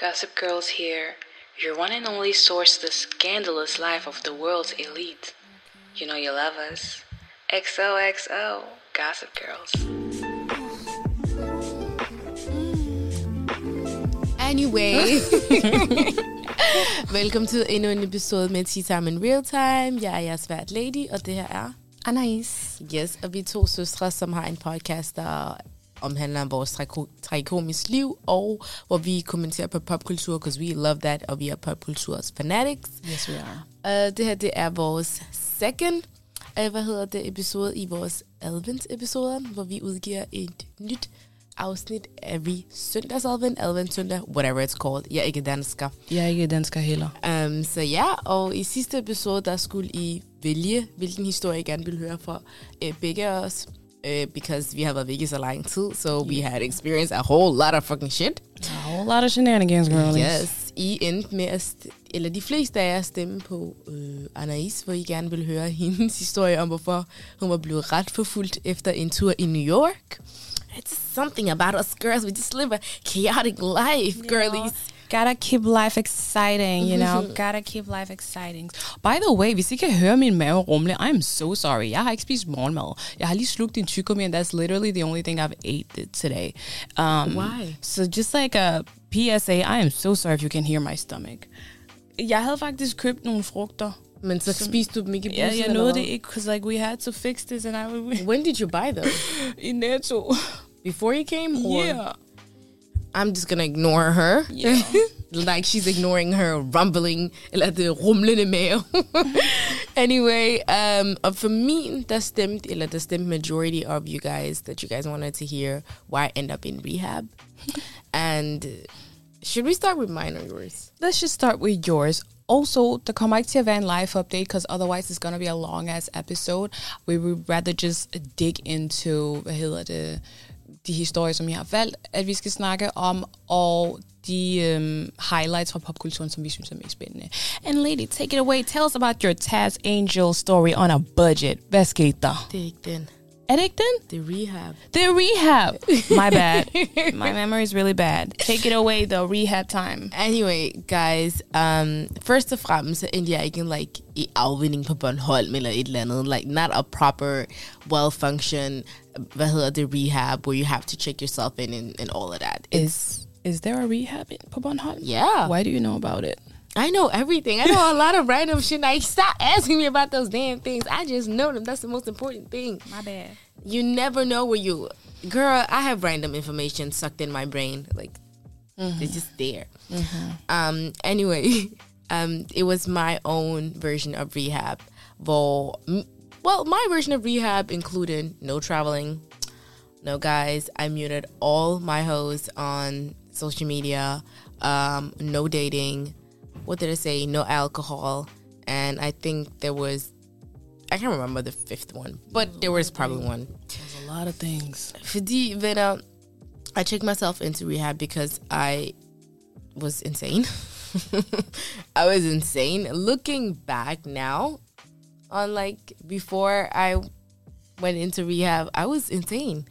Gossip Girls here, your one and only source to the scandalous life of the world's elite. You know you love us. XOXO, Gossip Girls. Anyway. Velkommen til endnu en episode med Tea Time in Real Time. Jeg er jeres vært Lady, og det her er... Anais. Yes, og vi er to søstre, som har en podcast, der omhandler om vores tragikomisk liv, og hvor vi kommenterer på popkultur, because we love that, og vi er popkulturs fanatics. Yes, we are. Uh, det her, det er vores second, uh, hvad hedder det, episode i vores advent-episoder, hvor vi udgiver et nyt afsnit every søndagsadvent, advent søndag, whatever it's called. Jeg er ikke dansker. Jeg er ikke dansker heller. Um, så ja, og i sidste episode, der skulle I vælge, hvilken historie I gerne ville høre fra uh, begge os. Uh, because we have a Vegas i too. so we had experienced a whole lot of fucking shit. A whole lot of shenanigans, girlies. Yes, I endte med at, eller de fleste af jer stemme på øh, Anais, hvor I gerne vil høre hendes historie om, hvorfor hun var blevet ret forfulgt efter en tur i New York. It's something about us girls, we just live a chaotic life, girlies. Gotta keep life exciting, you know. Gotta keep life exciting. By the way, hvis I kan høre min mave rumle, I'm so sorry. Jeg har ikke spist morgenmad. Jeg har lige slugt en tyggegummi, and that's literally the only thing I've ate today. Um, Why? So just like a PSA, I am so sorry if you can hear my stomach. Jeg havde faktisk købt nogle frugter. Men så spiste du dem ikke i Ja, bussen, jeg eller nåede det ikke, because like we had to fix this, and I. When did you buy them? I Netto. Before you came? Or Yeah. I'm just gonna ignore her. Yeah. like she's ignoring her rumbling, det rumlende mave. anyway, um, og for min, der stemte, eller der majority of you guys that you guys wanted to hear why I end up in rehab. and uh, should we start with mine or yours? Let's just start with yours. Also, der kommer ikke til at være en live update, because otherwise it's gonna be a long ass episode. We would rather just dig into, det, de historier, som jeg har valgt, at vi skal snakke om, og de um, highlights fra popkulturen, som vi synes er mest spændende. And lady, take it away. Tell us about your Taz Angel story on a budget. Hvad skete der? Det er ikke den. Er det ikke den? Det er rehab. The rehab. My bad. My memory is really bad. Take it away, the rehab time. Anyway, guys, um, først og fremmest så endte jeg ikke like, i afvinding på Bornholm eller et eller andet. Like, not a proper, well-function, hvad hedder det, rehab, where you have to check yourself in and, and all of that. It's, Is is there a rehab in på Bornholm? yeah. Why do you know about it? I know everything. I know a lot of random shit. Like, stop asking me about those damn things. I just know them. That's the most important thing. My bad. You never know where you... Girl, I have random information sucked in my brain. Like, it's just there. Um, anyway, um, it was my own version of rehab. Hvor, m- well, my version of rehab included no traveling, no guys. I muted all my hoes on social media, um, no dating. What did I say? No alcohol. And I think there was, I can't remember the fifth one, but there was probably one. There's a lot of things. Fordi, venner, I checked myself into rehab because I was insane. I was insane. Looking back now, on like before I went into rehab, I was insane.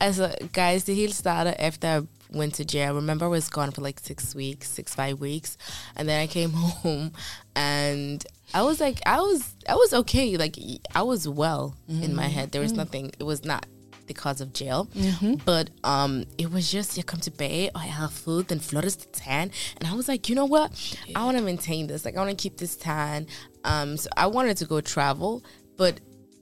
Altså, guys, the hele started after I went to jail. Remember, I was gone for like six weeks, six, five weeks. And then I came home and I was like, I was, I was okay. Like, I was well mm-hmm. in my head. There was mm-hmm. nothing, it was not because of jail. But um, it was just, jeg kom tilbage, og jeg havde fået den flotteste tan. And I was like, you know what? I want to maintain this. Like, I want to keep this tan. Um, so I wanted to go travel, but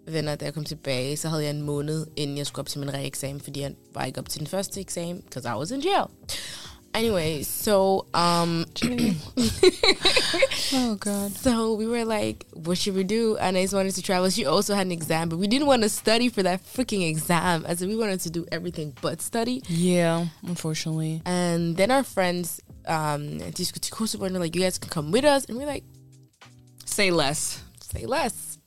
venner, da jeg kom tilbage, så havde jeg en måned, inden jeg skulle op til min reeksamen, fordi jeg var ikke op til den første eksamen, because I was in jail. Anyway, so um, Oh god. so we were like, what should we do? And I just wanted to travel. She also had an exam, but we didn't want to study for that freaking exam. As we wanted to do everything but study. Yeah, unfortunately. And then our friends, um, de skulle til Kosovo, and they're like, you guys can come with us. And we're like, Say less. say less.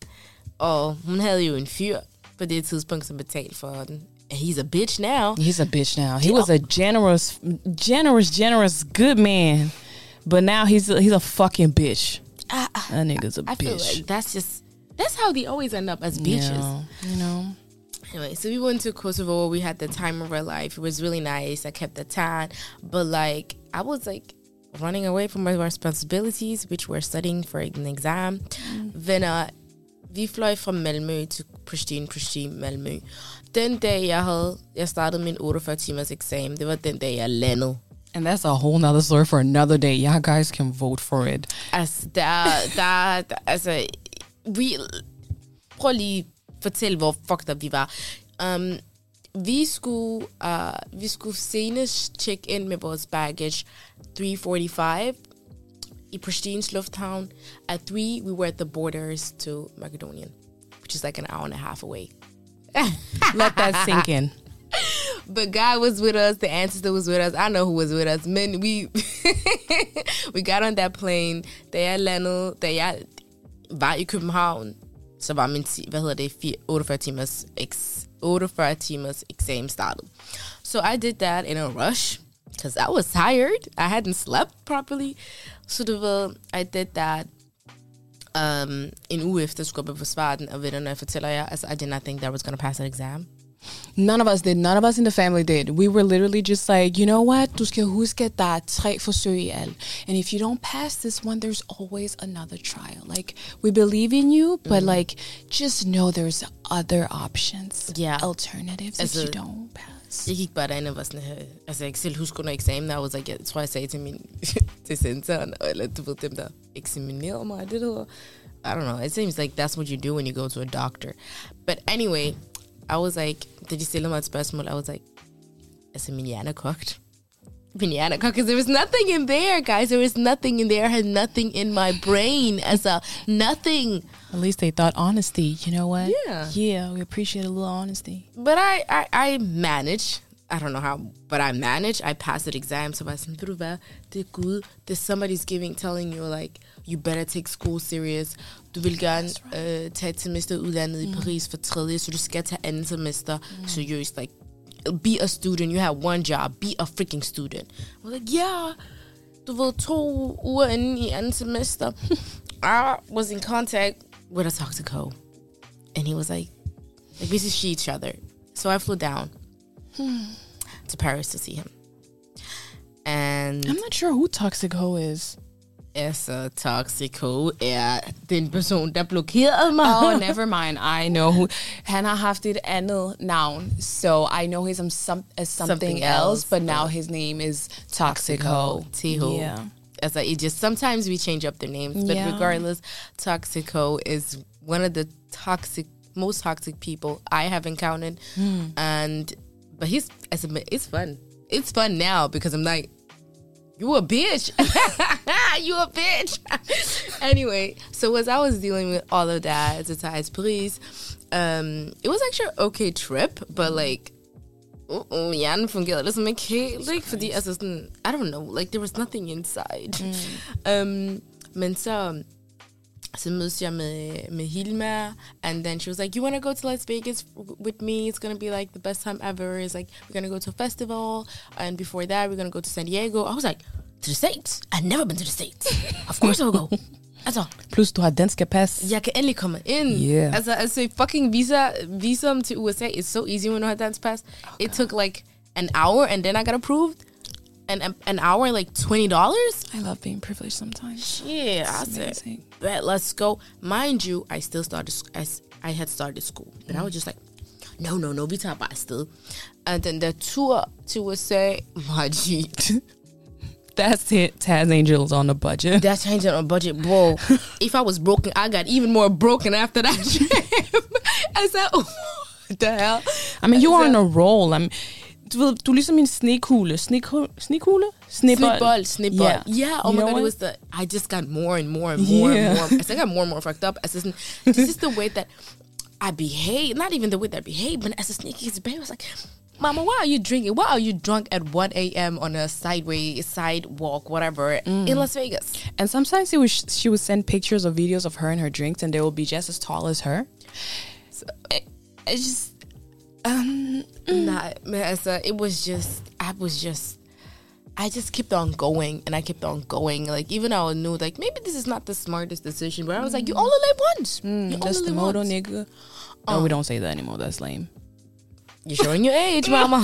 Og hun you in fear. på det tidspunkt, som betalte for den. And he's a bitch now. He's a bitch now. He was a generous, generous, generous, good man, but now he's a, he's a fucking bitch. I, That nigga's a I bitch. like that's just, that's how they always end up as bitches. Yeah, you know. Anyway, so we went to Kosovo. We had the time of our life. It was really nice. I kept the tan, but like I was like running away from my responsibilities, which were studying for an exam. Mm. Venner, vi fløj fra Malmø til Pristina, Pristina, Malmø. Den dag, jeg havde, jeg startede min 48 timers eksamen, det var den dag, jeg landede. And that's a whole nother story for another day. Y'all guys can vote for it. Altså, der, der, der altså, vi, prøv lige fortælle, hvor fucked up vi var. Um, vi skulle, uh, vi skulle senest check ind med vores baggage 3.45 i Pristines lufthavn. At 3, we were at the borders to Macedonia, which is like an hour and a half away. Let that sink in. But God was with us. The ancestor was with us. I know who was with us. Men, we we got on that plane. Da jeg landede, da jeg var i København, så var min, hvad hedder det, fire- 48 timers, ex, 48 timers eksamen startet. So I did that in a rush, because I was tired. I hadn't slept properly. Ved, I did that um, en uge efter skulle jeg besvare den, og ved du, når jeg fortæller jer, altså, I did not think that I was going to pass an exam. None of us did. None of us in the family did. We were literally just like, you know what? Du skal huske, at der er tre forsøg i alt. And if you don't pass this one, there's always another trial. Like, we believe in you, but like, just know there's other options. Yeah. Alternatives if you don't pass. Jeg gik bare derind og var sådan her, altså jeg kan selv huske under eksamen, der var like, jeg tror jeg sagde til min, til sensoren, eller du ved dem der eksaminerede mig, det hedder. I don't know, it seems like that's what you do when you go to a doctor. But anyway, I was like, da de stillede mig et spørgsmål, I was like, altså min hjerne er kogt. Er because there was nothing in there, guys. There was nothing in there. I had nothing in my brain. as a nothing. At least they thought honesty. You know what? Yeah. Yeah, we appreciate a little honesty. But I, I, I manage. I don't know how, but I manage. I passed the exam. so var jeg sådan, ved du hvad, det er Gud. There's somebody's giving, telling you like, you better take school serious. Du vil gerne uh, tage et semester udlandet i Paris for tredje, så du skal tage anden semester seriøst. Like, be a student. You have one job. Be a freaking student. I was like, yeah. Ved, to uger inden i anden semester, I was in contact with a toxico. And he was like, like we see each other. So I flew down to Paris to see him. And I'm not sure who Toxic Ho is. Altså, Toxico er den person, der blokerede mig. Oh, never mind. I know who. Han har haft et andet navn, so I know him some, as something, Something else, else, but now his name is Toxico. T-Ho. Yeah. As it just sometimes we change up their names, but Yeah. regardless, Toxico is one of the toxic, most toxic people I have encountered, Hmm. and but he's as a, it's fun. It's fun now because I'm like, you a bitch, you a bitch. anyway, so as I was dealing with all of that as a ties police, um, it was actually an okay trip, but like uh-uh, hjernen fungerede ligesom ikke helt, like for the sådan, I don't know, like, there was nothing inside. Um, men så, så mødes jeg med, med Hilma, and then she was like, you want to go to Las Vegas with me? It's going to be like the best time ever. It's like, we're going to go to a festival, and before that, we're going to go to San Diego. I was like, to the States? I've never been to the States. Of course I'll go. Altså, Plus du har danske pass. jeg kan endelig komme ind. Yeah. Altså, altså fucking visa, visum til USA is so easy when you have dance pass. It oh, took like an hour and then I got approved. And an, an hour, like $20? I love being privileged sometimes. Yeah, I It's said, amazing. bet, let's go. Mind you, I still started, I, I, I had started school. But I mm-hmm. was just like, no, no, no, vi tager bare afsted. And then the tour to USA, my G, That's it. Taz Angels on the budget. That's Angel on budget, bro. if I was broken, I got even more broken after that trip. I said, oh, what the hell? I mean, you are on a roll. I'm, du, ved, du er ligesom en snekugle. Snekugle? Snekugle? Snibbold, snibbold. Yeah. Yeah. oh You my god, what? it was the. I just got more and more and more Yeah. and more. I think I got more and more fucked up. As this, this is the way that I behave. Not even the way that I behave, but as a sneaky as a baby, I was like, Mama, why are you drinking? Why are you drunk at 1 a.m. on a sideway, sidewalk, whatever, Mm. in Las Vegas? And sometimes it was, she would send pictures or videos of her and her drinks, and they will be just as tall as her. So it, it just um nah, man, it was just I was just I just kept on going and I kept on going. Like even though I knew like maybe this is not the smartest decision, but I was like, you only live once. you That's only the motto, once. nigga. No, we don't say that anymore. That's lame. You're showing your age, mama.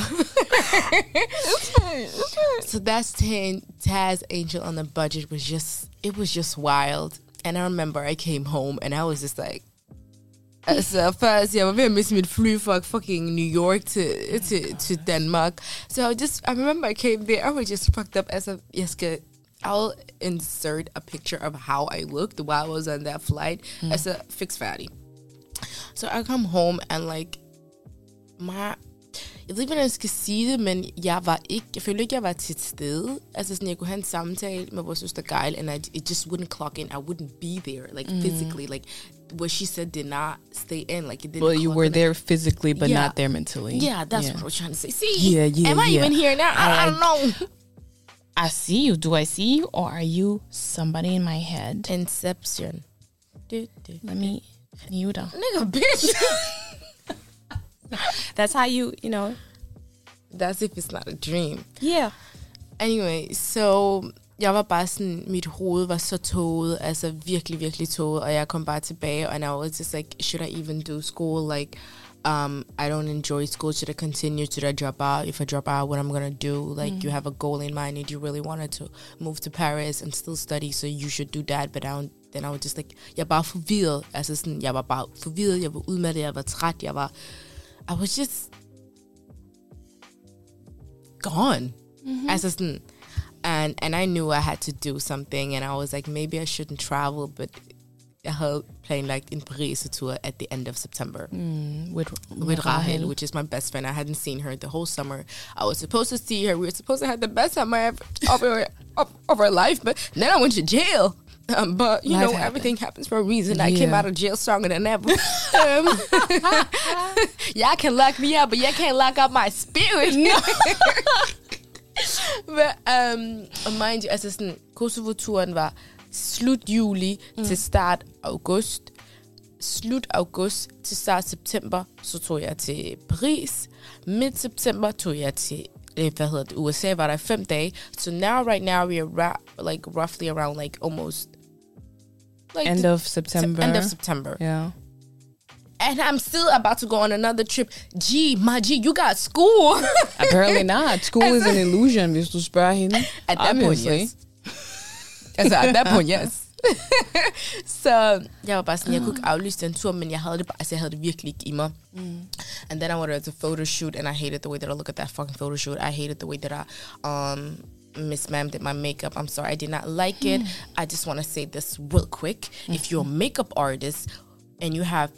so that's ten Taz Angel on the budget was just it was just wild. And I remember I came home and I was just like Altså først, jeg var ved at miste mit fly fra fucking New York til, til, til Danmark. So I just, I remember I came there, I was just fucked up. Altså, jeg skal, I'll insert a picture of how I looked while I was on that flight. Mm. Altså, fix fatty. So I come home and like, my, jeg ved ikke, hvordan jeg skal sige det, men jeg var ikke, jeg følte ikke, jeg var til stede. Altså sådan, jeg kunne have en samtale med vores søster Geil, and I, it just wouldn't clock in. I wouldn't be there, like mm. physically. Like, what she said did not stay in. Like it didn't. Well, you were there physically, but Yeah. not there mentally. Yeah, that's Yeah. what I was trying to say. See, Yeah, yeah, Am I yeah. even here now? I, I don't know. I see you. Do I see you, or are you somebody in my head? Inception. Let me mute her. Nigga, bitch. That's how you, you know. That's if it's not a dream. Yeah. Anyway, so jeg var bare sådan, mit hoved var så tåget, altså virkelig, virkelig tåget, og jeg kom bare tilbage, and I was just like, should I even do school? Like, um, I don't enjoy school. Should I continue? Should I drop out? If I drop out, what I'm gonna do? Like, you have a goal in mind, and you really wanted to move to Paris and still study, so you should do that. But I don't, then I was just like, jeg bare forvirret. Altså sådan, jeg var bare forvirret, jeg var udmattet, jeg var træt, jeg var, I was just gone. As a student. And and I knew I had to do something and I was like maybe I shouldn't travel but I had playing like in Paris tour at the end of September With with Rahel, which is my best friend. I hadn't seen her the whole summer. I was supposed to see her. We were supposed to have the best time I ever of our, of, of our life, but then I went to jail. Um, but you Life know, happened. everything happens for a reason. I came out of jail stronger than ever. um, y'all can lock me up, but y'all can't lock up my spirit. but um, mind you, altså sådan, Kosovo-turen var slut juli mm. til start august. Slut august til start september, så tog jeg til Paris. Midt september tog jeg til eh, hvad hedder det, USA, var der fem dage. So now, right now, we are ra- like roughly around like almost like End the- of September. End of September. Yeah. And I'm still about to go on another trip. Gee, my G, you got school. Apparently not. School is an illusion, du spørger. At that point, yes. at that point, yes. så jeg var bare sådan, jeg kunne ikke aflyse den tur, men jeg havde det, altså, jeg havde det virkelig ikke i mig. Mm. And then I went to a photo shoot, and I hated the way that I look at that fucking photo shoot. I hated the way that I um, Miss Ma'am did my makeup. I'm sorry, I did not like it. Hmm. I just want to say this real quick. Mm. If you're a makeup artist and you have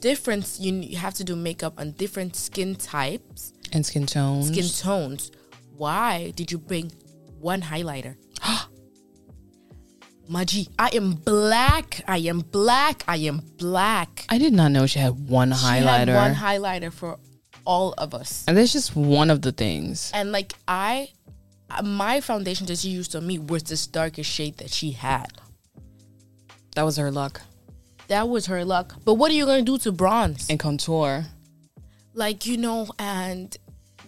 different, you, you have to do makeup on different skin types, And skin tones. skin tones. Why did you bring one highlighter? Maji, I am black. I am black. I am black. I did not know she had one She highlighter. had one highlighter for all of us. and that's just one of the things. And like I, uh, my foundation that she used on me was this darkest shade that she had. That was her luck. That was her luck. But what are you gonna do to bronze? And contour. like you know and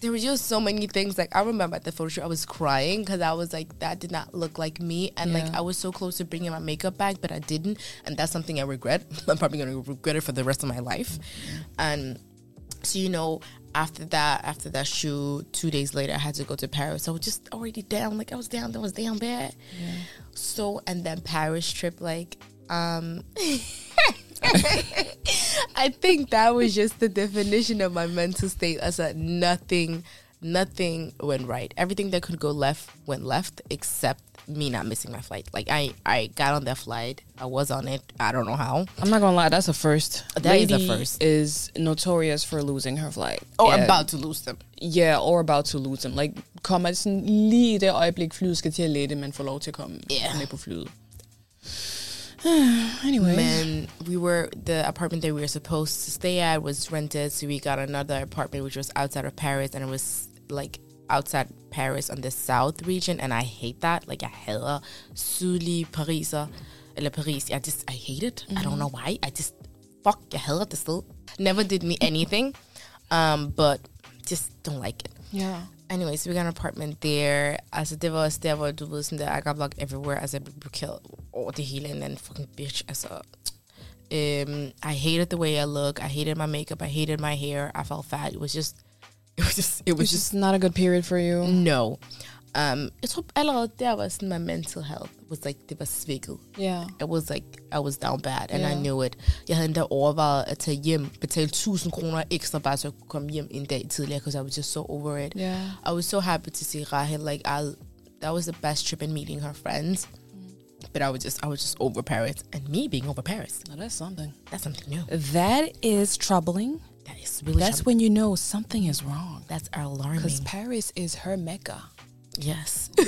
there were just so many things. Like i remember at the photo shoot i was crying because i was like that did not look like me. And like i was so close to bringing my makeup back but i didn't. And that's something i regret. I'm probably going to regret it for the rest of my life. And so you know after that after that shoot two days later i had to go to paris. I was just already down. Like i was down. That was down bad. So and then paris trip like um I think that was just the definition of my mental state as a nothing nothing went right. Everything that could go left went left except me not missing my flight. Like I I got on that flight. I was on it. I don't know how. I'm not gonna lie, that's a first. That is a first. Is notorious for losing her flight. Oh, Yeah. I'm about to lose them. Yeah, or about to lose them. Like, kommer sådan lige i det øjeblik, flyet skal til at lette, man får lov til at komme Yeah. med på flyet. anyway. We were the apartment that we were supposed to stay at was rented, so we got another apartment which was outside of Paris, and it was like outside Paris on the south region, and I hate that. Like I hader sydlige Pariser eller Paris. I just I hate it. I don't know why. I just fuck. Jeg hader det sted. Never did me anything, um, but just don't like it. Yeah. Anyway, so we got an apartment there. Altså, det var der, hvor du ved, I got blocked everywhere. Altså, jeg blev blokeret over det hele, and then fucking bitch. Altså, um, I hated the way I look. I hated my makeup. I hated my hair. I felt fat. It was just It was just, it It was was just just not a good period for you. no. Um, jeg tror allerede der var sådan, my mental health was like, det var svækket. Yeah. It was like, I was down bad, and I knew it. Jeg havde endda overvejet at tage hjem, betale 1000 kroner ekstra, bare så jeg kunne komme hjem en dag tidligere, because I was just so over it. Yeah. I was so happy to see Rahel. Like, I, that was the best trip in meeting her friends. But I was just, I was just over Paris, and me being over Paris, Now that's something. that's something new. That is troubling. That is really, That's when you know something is wrong. that's alarming. Because Paris is her mecca. Yes.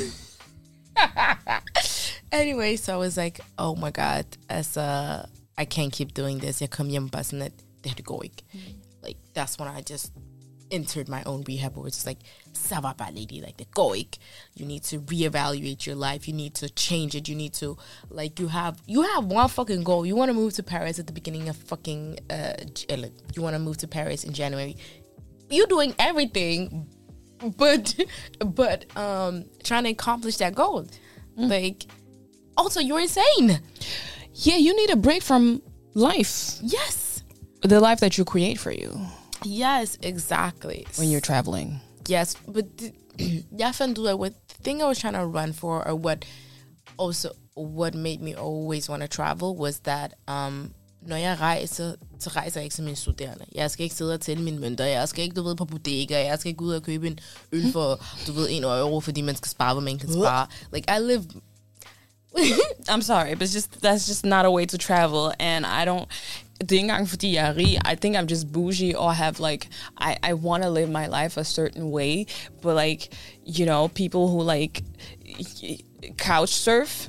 anyway, so I was like, oh my god, as a, I can't keep doing this. Jeg kom hjem bare sådan, at det her, det går ikke. Like, that's when I just entered my own rehab where it's like, bare lady, like, the ikke. You need to reevaluate your life. You need to change it. You need to, like, you have, you have one fucking goal. You want to move to Paris at the beginning of fucking, uh, you want to move to Paris in January. You're doing everything but but um trying to accomplish that goal. Like also you're insane. Yeah, you need a break from life. yes. The life that you create for you. Yes exactly. When you're traveling. yes but th- fandt what the thing I was trying to run for or what also what made me always want to travel was that um når jeg rejser, så rejser jeg ikke som en studerende. Jeg skal ikke sidde og tælle mine mønter. Jeg skal ikke, du ved, på bodega. Jeg skal ikke ud og købe en øl for, du ved, en euro, fordi man skal spare, hvor man kan spare. Like, I live I'm sorry, but it's just that's just not a way to travel, and I don't. Det er ikke engang fordi jeg er rig. I think I'm just bougie or have like I I want to live my life a certain way, but like you know people who like couch surf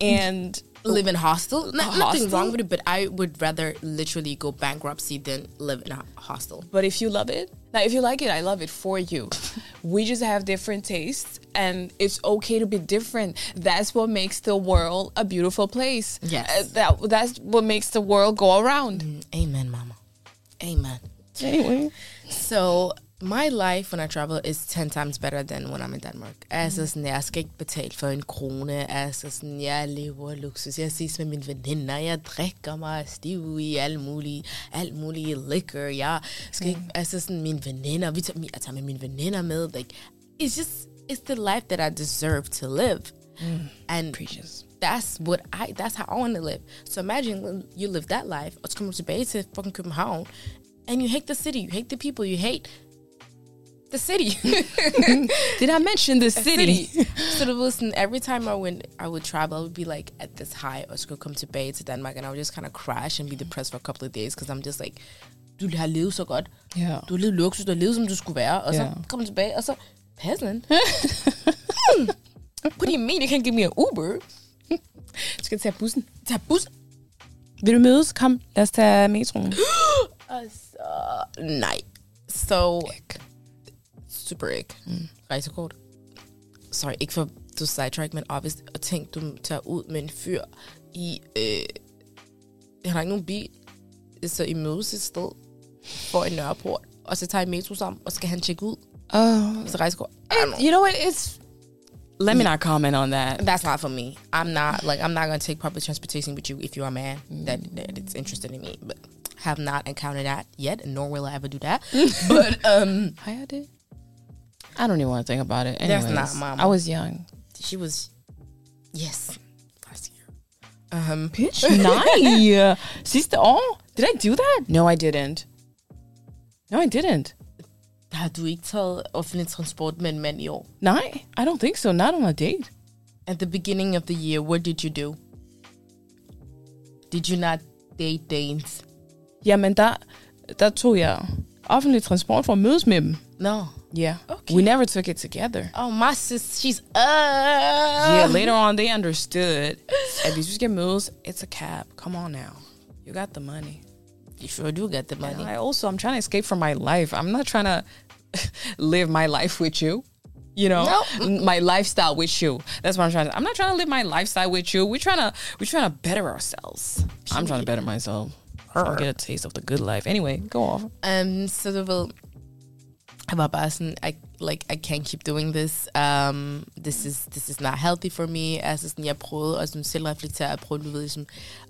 and live in hostel. No, nothing wrong with it, but I would rather literally go bankruptcy than live in a hostel. But if you love it, like if you like it, I love it for you. we just have different tastes, and it's okay to be different. That's what makes the world a beautiful place. Yes. Uh, that that's what makes the world go around. Amen, mama. Amen. Anyway, So my life when I travel is 10 times better than when I'm in Denmark. Altså er sådan, jeg skal ikke betale for en krone. Altså er sådan, jeg lever luksus. Jeg ses med mine veninder. Jeg drikker mig stiv i alt muligt, alt muligt liquor. Jeg skal ikke, mm. altså sådan, mine veninder. Vi tager, jeg tager med mine veninder med. Like, it's just, it's the life that I deserve to live. Mm. And Precious. that's what I that's how I want to live. So imagine when you live that life, og så kommer du tilbage til fucking København, and you hate the city, you hate the people, you hate the city. did I mention the city? so it was every time I went, I would travel, I would be like at this high, og skulle komme tilbage til Danmark, and I would just kind of crash and be depressed for a couple of days, because I'm just like, du har levet så godt. Ja. Du har levet luksus, du har levet, som du skulle være, og så Ja. kommer tilbage, og så, peasant. Hmm. What do you mean you can't give me an Uber? Skal tage bussen. Tag bus. Vil du mødes? Kom, lad os tage metroen. Altså, nej. So, super ikke. Mm. Rejsekort. Sorry, ikke for du sidetrack, men obviously, og tænk, du tager ud med en fyr i, øh, han har ikke nogen bil, så I mødes et sted for en Nørreport, og så tager I metro sammen, og så skal han tjekke ud, Oh, så rejsekort. I don't know. you know what? It's. Let me not comment on that. That's not for me. I'm not like I'm not gonna take public transportation with you if you're a man that, that is interested in me. But have not encountered that yet, nor will I ever do that. but um, I did. I don't even want to think about it. That's not mama. I was young. she was yes last year. Um, Bitch, nej. Sidste oh, Did I do that? No, I didn't. No, I didn't. har du ikke taget offentlig transport med en mand i år? Nej, I don't think so. Not on a date. At the beginning of the year, what did you do? Did you not date Danes? Jamen, der, der tog jeg offentlig transport for at mødes med dem. No. Yeah. Okay. We never took it together. Oh, my sis, she's uh. Yeah, later on they understood. if you just get mødes, it's a cab. Come on now. You got the money. You sure do get the money. And I also, I'm trying to escape from my life. I'm not trying to live my life with you. You know, my lifestyle with you. That's what I'm trying to. I'm not trying to live my lifestyle with you. We're trying to. We're trying to better ourselves. I'm trying to better myself. To get a taste of the good life. Anyway, go off. Um, så du jeg var bare sådan, I, like, I can't keep doing this. Um, this is this is not healthy for me. Altså sådan, jeg prøvede at sådan, selv reflektere, jeg prøvede, du ved, ligesom,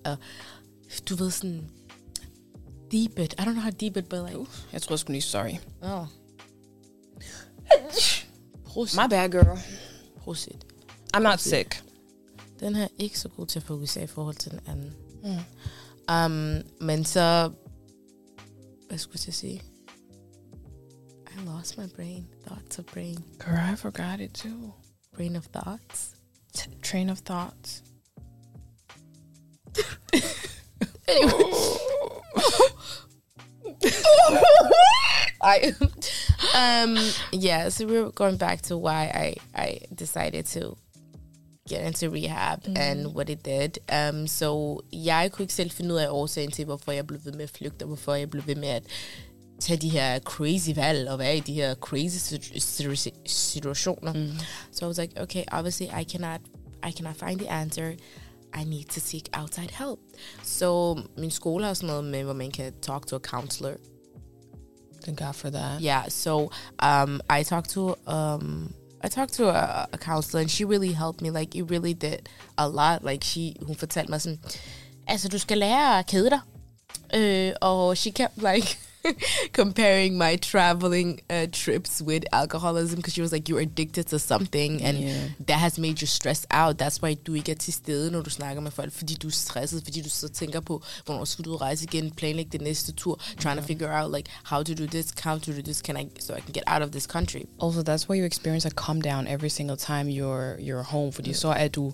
uh, du ved sådan, deep it. I don't know how deep it, but like, Jeg tror, skulle lige sorry. oh, Prosit. My bad, girl. Prosit. I'm not sick. Den her er ikke så god til at fokusere i forhold til den anden. Mm. Um, men så... Hvad skulle jeg sige? I lost my brain. Thoughts of brain. Girl, I forgot it too. Brain of thoughts. T- train of thoughts. Anyway. I um yeah, so we're going back to why I I decided to get into rehab and what it did. Um so jeg kunne ikke selv finde ud af årsagen til hvorfor jeg blev ved med at flygte og hvorfor jeg blev ved med at tage de her crazy valg og være i de her crazy situ- situ- situationer. So I was like, okay, obviously I cannot I cannot find the answer. I need to seek outside help. Så min skole har sådan noget med, hvor man kan talk to a counselor. Thank God for that. Yeah, so um, I talked to um, I talked to a, a counselor, and she really helped me. Like it really did a lot. Like she, hun fortalte mig sådan, altså du skal lære at kede dig. Øh, og she kept like comparing my traveling uh, trips with alcoholism because she was like, you're addicted to something, and Yeah. that has made you stressed out. That's why du ikke er til stede, når du snakker med folk, fordi du er stresset, fordi du så tænker på, hvornår skal du rejse igen, planlægge det næste tur, trying to figure out like how to do this, how to do this, can I, so I can get out of this country. Also, that's why you experience a calm down every single time you're you're home. Fordi så er du,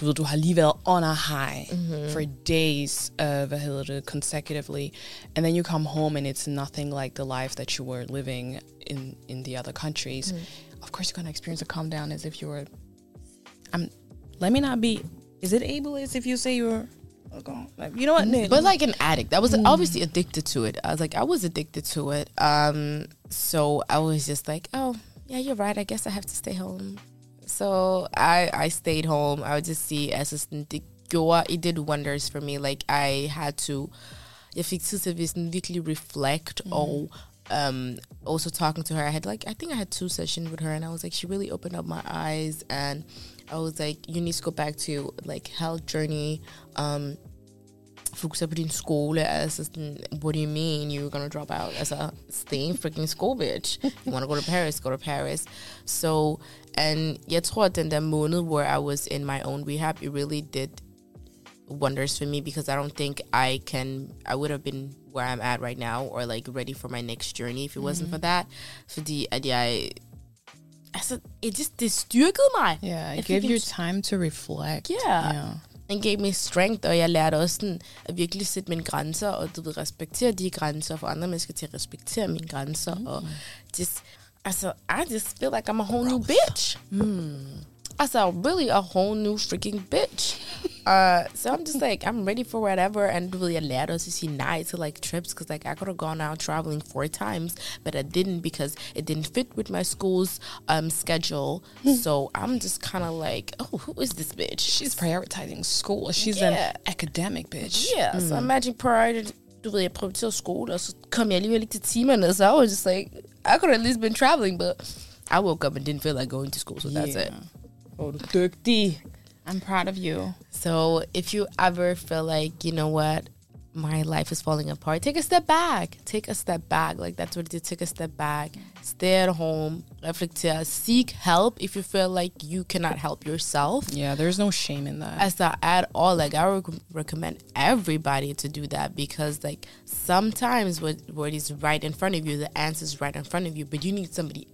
du ved, du har lige været on a high for days, uh, hvad hedder det, consecutively, and then you come home and it's nothing like the life that you were living in in the other countries. Mm. Of course, you're gonna experience a calm down as if you were. I'm. Let me not be. Is it ableist if you say you're? Oh you know what? Mm, but like an mm. addict, I was obviously addicted to it. I was like, I was addicted to it. Um, so I was just like, oh yeah, you're right. I guess I have to stay home. So I I stayed home. I would just see assistant gjorde, it did wonders for me. Like I had to, jeg fik tid til at sådan virkelig reflect og um, also talking to her. I had like, I think I had two sessions with her and I was like, she really opened up my eyes and I was like, you need to go back to like health journey. Um, fokusere på din skole, altså what do you mean you're gonna drop out? Altså, stay in freaking school, bitch. You wanna go to Paris, go to Paris. So, and jeg tror, at den der måned, where I was in my own rehab, it really did wonders for me because I don't think I can, I would have been where I'm at right now or like ready for my next journey if it wasn't for that. Fordi at jeg, altså, it just, styrkede mig. Yeah, it gave you time to reflect. Yeah. Yeah. Den gave mig strength, og jeg lærte også sådan, at virkelig sætte mine grænser, og du ved, respektere de grænser, for andre mennesker til at respektere mine grænser, mm. og just, altså, I just feel like I'm a whole new bitch. Mm. Altså, really a whole new freaking bitch. Uh, so I'm just like, I'm ready for whatever, and du ved, us lærte også at to like trips, because like I could have gone out traveling four times, but I didn't because it didn't fit with my school's um, schedule. so I'm just kind of like, oh, who is this bitch? She's prioritizing school. She's Yeah. an academic bitch. Yeah, so imagine prior du ved, jeg prioriterede skole, og så kom jeg alligevel ikke til timerne, so I was just like, I could have at least been traveling, but I woke up and didn't feel like going to school, so that's it. Oh, dygtig. I'm proud of you. So if you ever feel like, you know what, my life is falling apart, take a step back. Take a step back. Like that's what it did. Take a step back. Stay at home. Reflectere. Seek help if you feel like you cannot help yourself. Yeah, there's no shame in that. as that at all like i would recommend everybody to do that because like sometimes what what is right in front of you the answer is right in front of you but you need somebody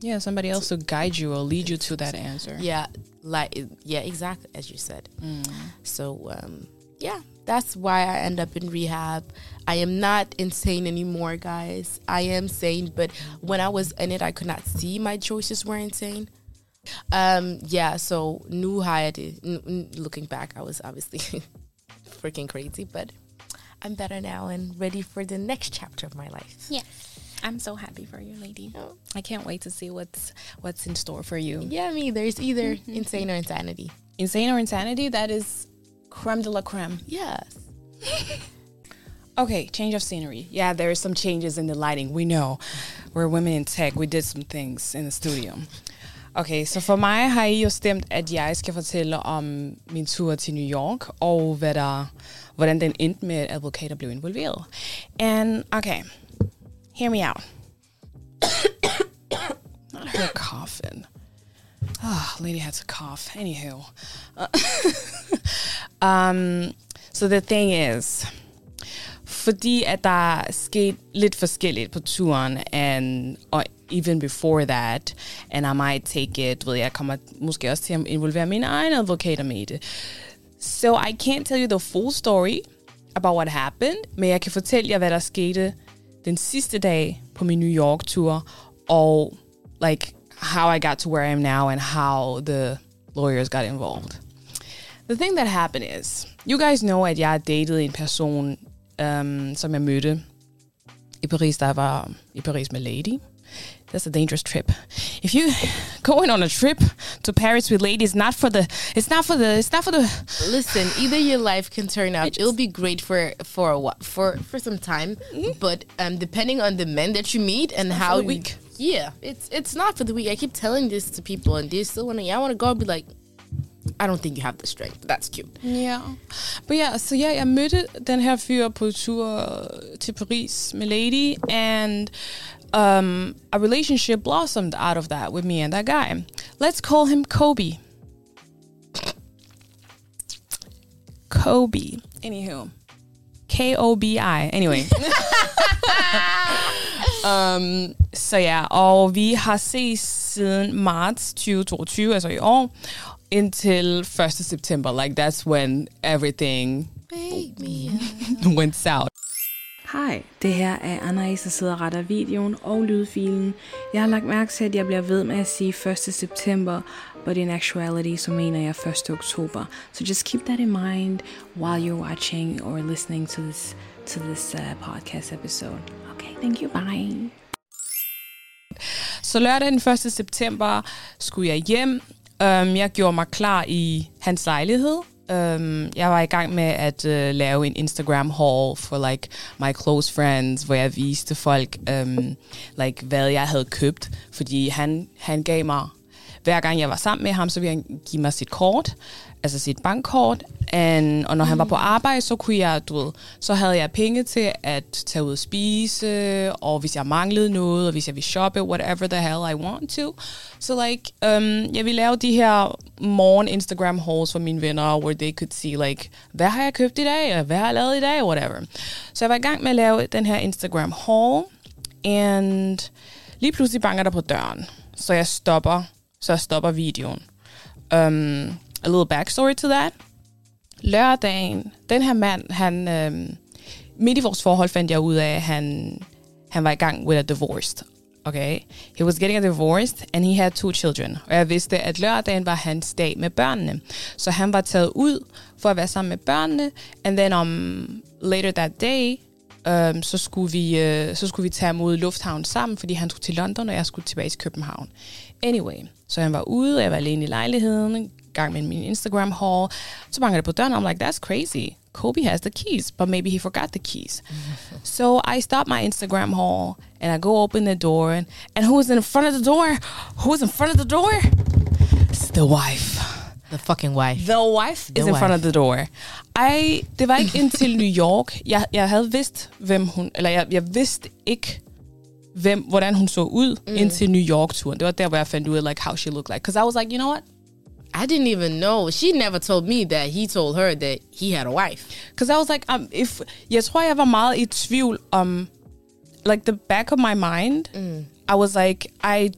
yeah, somebody else to guide you or lead you to that answer. yeah like yeah exactly as you said. So um yeah that's why i end up in rehab. I am not insane anymore guys. I am sane but when i was in it i could not see my choices were insane. Um yeah so new hired looking back i was obviously freaking crazy but i'm better now and ready for the next chapter of my life. Yeah. I'm so happy for you, lady. Oh. I can't wait to see what's what's in store for you. yeah me there's either mm-hmm. insane or insanity Insane or insanity, that is creme de la creme. yes Okay, change of scenery. Yeah, there is some changes in the lighting. We know. We're women in tech. We did some things in the studio. Okay, så for mig har I jo stemt, at jeg skal fortælle om um, min tur til New York, og hvad der, hvordan den endte med, at advokater blev involveret. And, okay, hear me out. Not her coughing. Oh, lady had to cough. Anywho. Uh, um, so the thing is, fordi at der er sket lidt forskelligt på turen, and, og even before that, and I might take it, ved jeg kommer måske også til at involvere mine egne advokater med det. So I can't tell you the full story about what happened, men jeg kan fortælle jer, hvad der skete den sidste dag på min New York-tur, og like how I got to where I am now and how the lawyers got involved. The thing that happened is, you guys know, at jeg datede en person, um, som jeg mødte i Paris, der var i Paris med Lady. That's a dangerous trip. If you going on a trip to Paris with ladies, not for the, it's not for the, it's not for the. Listen, either your life can turn out. It'll be great for for a while, for for some time, but um, depending on the men that you meet and how you- week. yeah, it's it's not for the week. I keep telling this to people, and they still want to. Yeah, I want to go. I'll be like, I don't think you have the strength. But that's cute. Ja. Men ja, så ja, jeg mødte den her fyr på tur til Paris med Lady, and um, a relationship blossomed out of that with me and that guy. Let's call him Kobi. Kobi. Anywho. K-O-B-I. Anyway. um, så ja, og vi har set siden marts 2022, altså i år, indtil 1. september. Like, that's when everything went south. Hej, det her er Anna der sidder og retter videoen og lydfilen. Jeg har lagt mærke til, at jeg bliver ved med at sige 1. september, but in actuality, så mener jeg 1. oktober. So just keep that in mind while you're watching or listening to this, to this uh, podcast episode. Okay, thank you, bye. Så lørdag den 1. september skulle jeg hjem. Um, jeg gjorde mig klar i hans lejlighed. Um, jeg var i gang med at uh, lave en Instagram haul for like my close friends, hvor jeg viste folk, um, like, hvad jeg havde købt. Fordi han, han gav mig, hver gang jeg var sammen med ham, så ville han give mig sit kort, altså sit bankkort. And, og når han var på arbejde, så kunne jeg, du ved, så havde jeg penge til at tage ud og spise, og hvis jeg manglede noget, og hvis jeg ville shoppe, whatever the hell I want to. Så like, um, jeg ville lave de her morgen Instagram hauls for mine venner, where they could see like, hvad har jeg købt i dag, og hvad har jeg lavet i dag, whatever. Så jeg var i gang med at lave den her Instagram haul, and lige pludselig banker der på døren. Så jeg stopper, så stopper videoen. Um, a little backstory to that. Lørdagen, den her mand, han, øhm, midt i vores forhold fandt jeg ud af, at han, han var i gang with a divorce. Okay? He was getting a divorce, and he had two children. Og jeg vidste, at lørdagen var hans dag med børnene. Så han var taget ud for at være sammen med børnene, and then um, later that day, um, så, skulle vi, uh, så skulle vi tage mod lufthavn sammen, fordi han skulle til London, og jeg skulle tilbage til København. Anyway, så han var ude, jeg var alene i lejligheden, gang med min Instagram haul. Så banker det på døren, I'm like, that's crazy. Kobe has the keys, but maybe he forgot the keys. so I stop my Instagram haul and I go open the door, and, and who's in front of the door? Who's in front of the door? It's the wife. The fucking wife. The wife The is in front wife. of the door. I, det var ikke indtil New York. Jeg, jeg havde vidst, hvem hun... Eller jeg, jeg vidste ikke, hvem, hvordan hun så ud mm. indtil New York-turen. Det var der, hvor jeg fandt ud af, like, how she looked like. Because I was like, you know what? I didn't even know. She never told me that he told her that he had a wife. Because I was like, um, if jeg tror, jeg var meget i tvivl om, like the back of my mind, I was like, I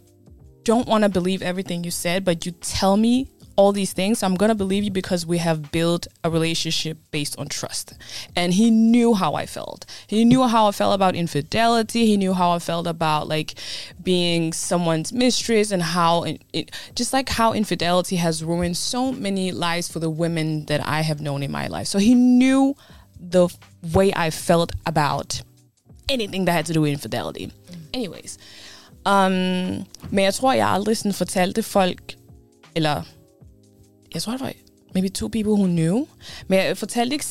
don't want to believe everything you said, but you tell me all these things, I'm gonna believe you because we have built a relationship based on trust. And he knew how I felt. He knew how I felt about infidelity. He knew how I felt about like being someone's mistress and how it, it just like how infidelity has ruined so many lives for the women that I have known in my life. So he knew the way I felt about anything that had to do with infidelity. Anyways. Um, men jeg tror, jeg aldrig sådan fortalte folk, eller jeg tror, det var maybe two people who knew, men jeg fortalte ikke,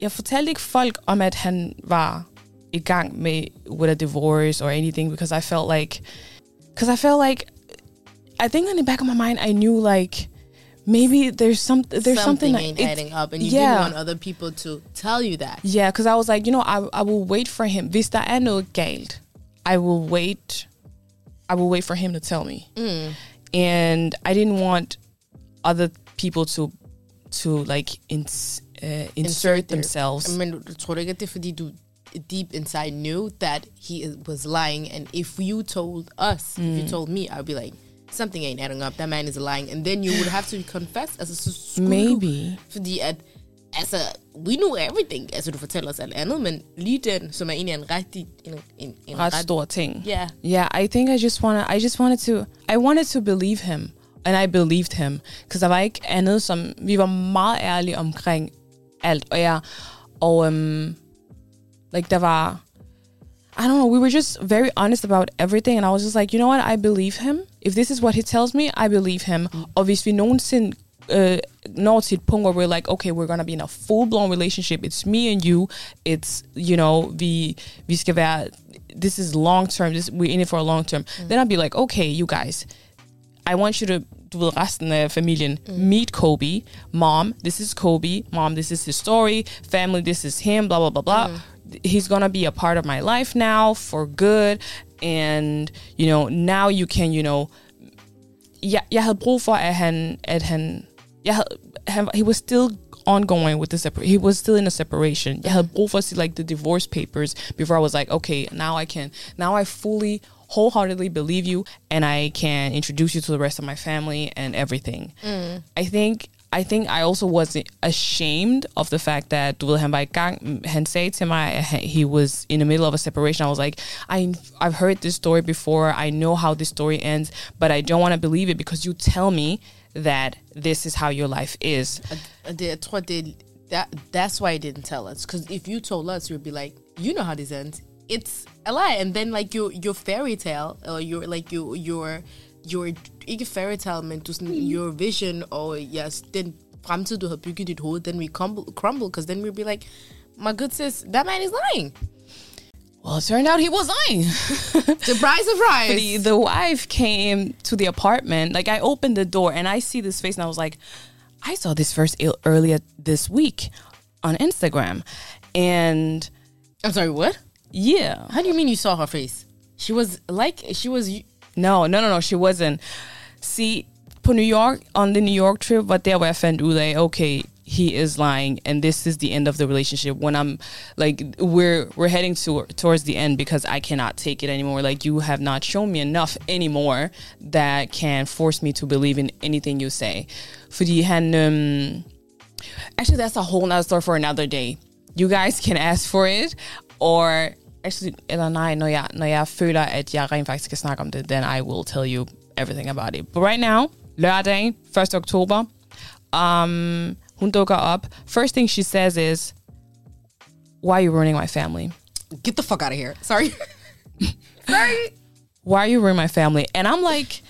jeg fortalte ikke folk om, at han var i gang med with a divorce or anything, because I felt like, because I felt like, I think in the back of my mind, I knew like, maybe there's some, there's something, something, that ain't adding up, and you yeah. didn't want other people to tell you that. Yeah, because I was like, you know, I, I will wait for him. Hvis der er noget galt, I will wait I will wait for him to tell me. And I didn't want other people to to like ins, uh, insert, their- themselves. Men du tror du ikke, at det er fordi, du deep inside knew that he was lying, and if you told us, if Mm. you told me, I'd be like, something ain't adding up, that man is lying, and then you would have to confess, altså så Maybe. du, fordi at, altså, we knew everything, altså du fortæller os alt andet, men lige den, som er egentlig en rigtig, en, en, en ret stor ting. Ja. Yeah, I think I just wanna I just wanted to I wanted to believe him. And I believed him. Because der var ikke andet som vi var meget ærlige omkring alt. Og jeg og um, like der var I don't know, we were just very honest about everything and I was just like, you know what, I believe him. If this is what he tells me, I believe him. Og hvis vi nogensinde uh, når til et punkt, hvor we're like, okay, we're gonna be in a full-blown relationship. It's me and you. It's, you know, vi, vi skal være, this is long-term. This, we're in it for a long-term. Then I'd be like, okay, you guys, I want you to, du ved, resten af familien, mm. meet Kobi. Mom, this is Kobi. Mom, this is his story. Family, this is him, blah, blah, blah, blah. Mm. He's gonna be a part of my life now for good. And, you know, now you can, you know, jeg, jeg havde brug for, at han, at han, jeg havde, han, he was still ongoing with the separ- he was still in a separation. Jeg havde brug for at like the divorce papers before I was like, okay, now I can, now I fully, wholeheartedly believe you and I can introduce you to the rest of my family and everything. Mm. I think I think I also wasn't ashamed of the fact that du ved, han var i gang. Han sagde til mig, at han- he was in the middle of a separation. I was like, I, I've heard this story before. I know how this story ends, but I don't want to believe it because you tell me that this is how your life is. Og det, jeg tror, det that, that's why he didn't tell us. Because if you told us, you'd be like, you know how this ends. It's a lie. And then like your your fairy tale, or your like your your your ikke fairy tale, men du sådan, your vision, og yes, den fremtid, du havde bygget dit hoved, then we crumble, crumble, because then we'd be like, my good sis, that man is lying. Well, it turned out he was lying. Surprise, surprise. Fordi the wife came to the apartment. Like I opened the door and I see this face and I was like, I saw this first il- earlier this week on Instagram. And I'm sorry, what? Yeah. How do you mean you saw her face? She was like, she was, No, no, no, no, she wasn't. See, for New York, on the New York trip, but there hvor jeg fandt ud af, okay, he is lying and this is the end of the relationship when i'm like we're we're heading to, towards the end because i cannot take it anymore like you have not shown me enough anymore that can force me to believe in anything you say fordi han um, actually that's a whole nother story for another day you guys can ask for it or actually eller nej når jeg, når jeg føler at jeg rent faktisk skal snakke om det then I will tell you everything about it but right now lørdag 1. oktober um, hun dukker op first thing she says is why are you ruining my family get the fuck out of here. Sorry. sorry. why are you ruining my family? And I'm like,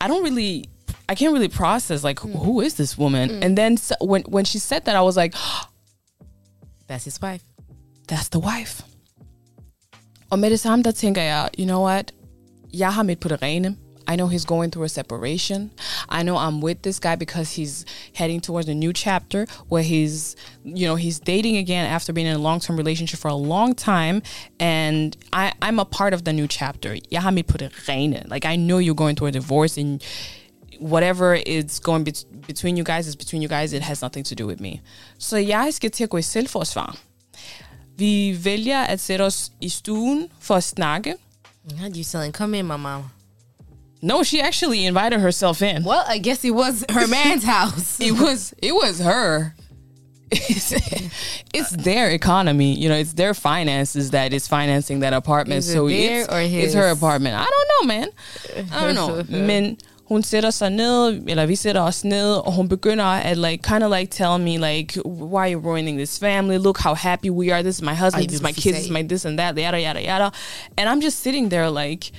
I don't really, I can't really process like who- who is this woman? And then so, when when she said that, I was like, That's his wife. That's the wife. Og med det samme, der tænker jeg, you know what? Jeg har mit på det rene. I know he's going through a separation. I know I'm with this guy because he's heading towards a new chapter where he's, you know, he's dating again after being in a long-term relationship for a long time. And I, I'm a part of the new chapter. Like, I know you're going through a divorce and whatever is going bet- between you guys is between you guys. It has nothing to do with me. Så jeg skal til at gå i. Vi vælger at sætte os i stuen for at snakke. How do you selling? Come in, my mom. No, she actually invited herself in. Well, I guess it was her man's house. It was it was her. It's, it's their economy, you know. It's their finances that is financing that apartment. Is so it's, or it's her apartment. I don't know, man. I don't know. Men hun sætter sig ned, eller vi sætter os ned, og hun begynder at like kind of like tell me like, why are you ruining this family? Look how happy we are. This is my husband. This is my kids. This is my this and that. Yada yada yada. And I'm just sitting there like.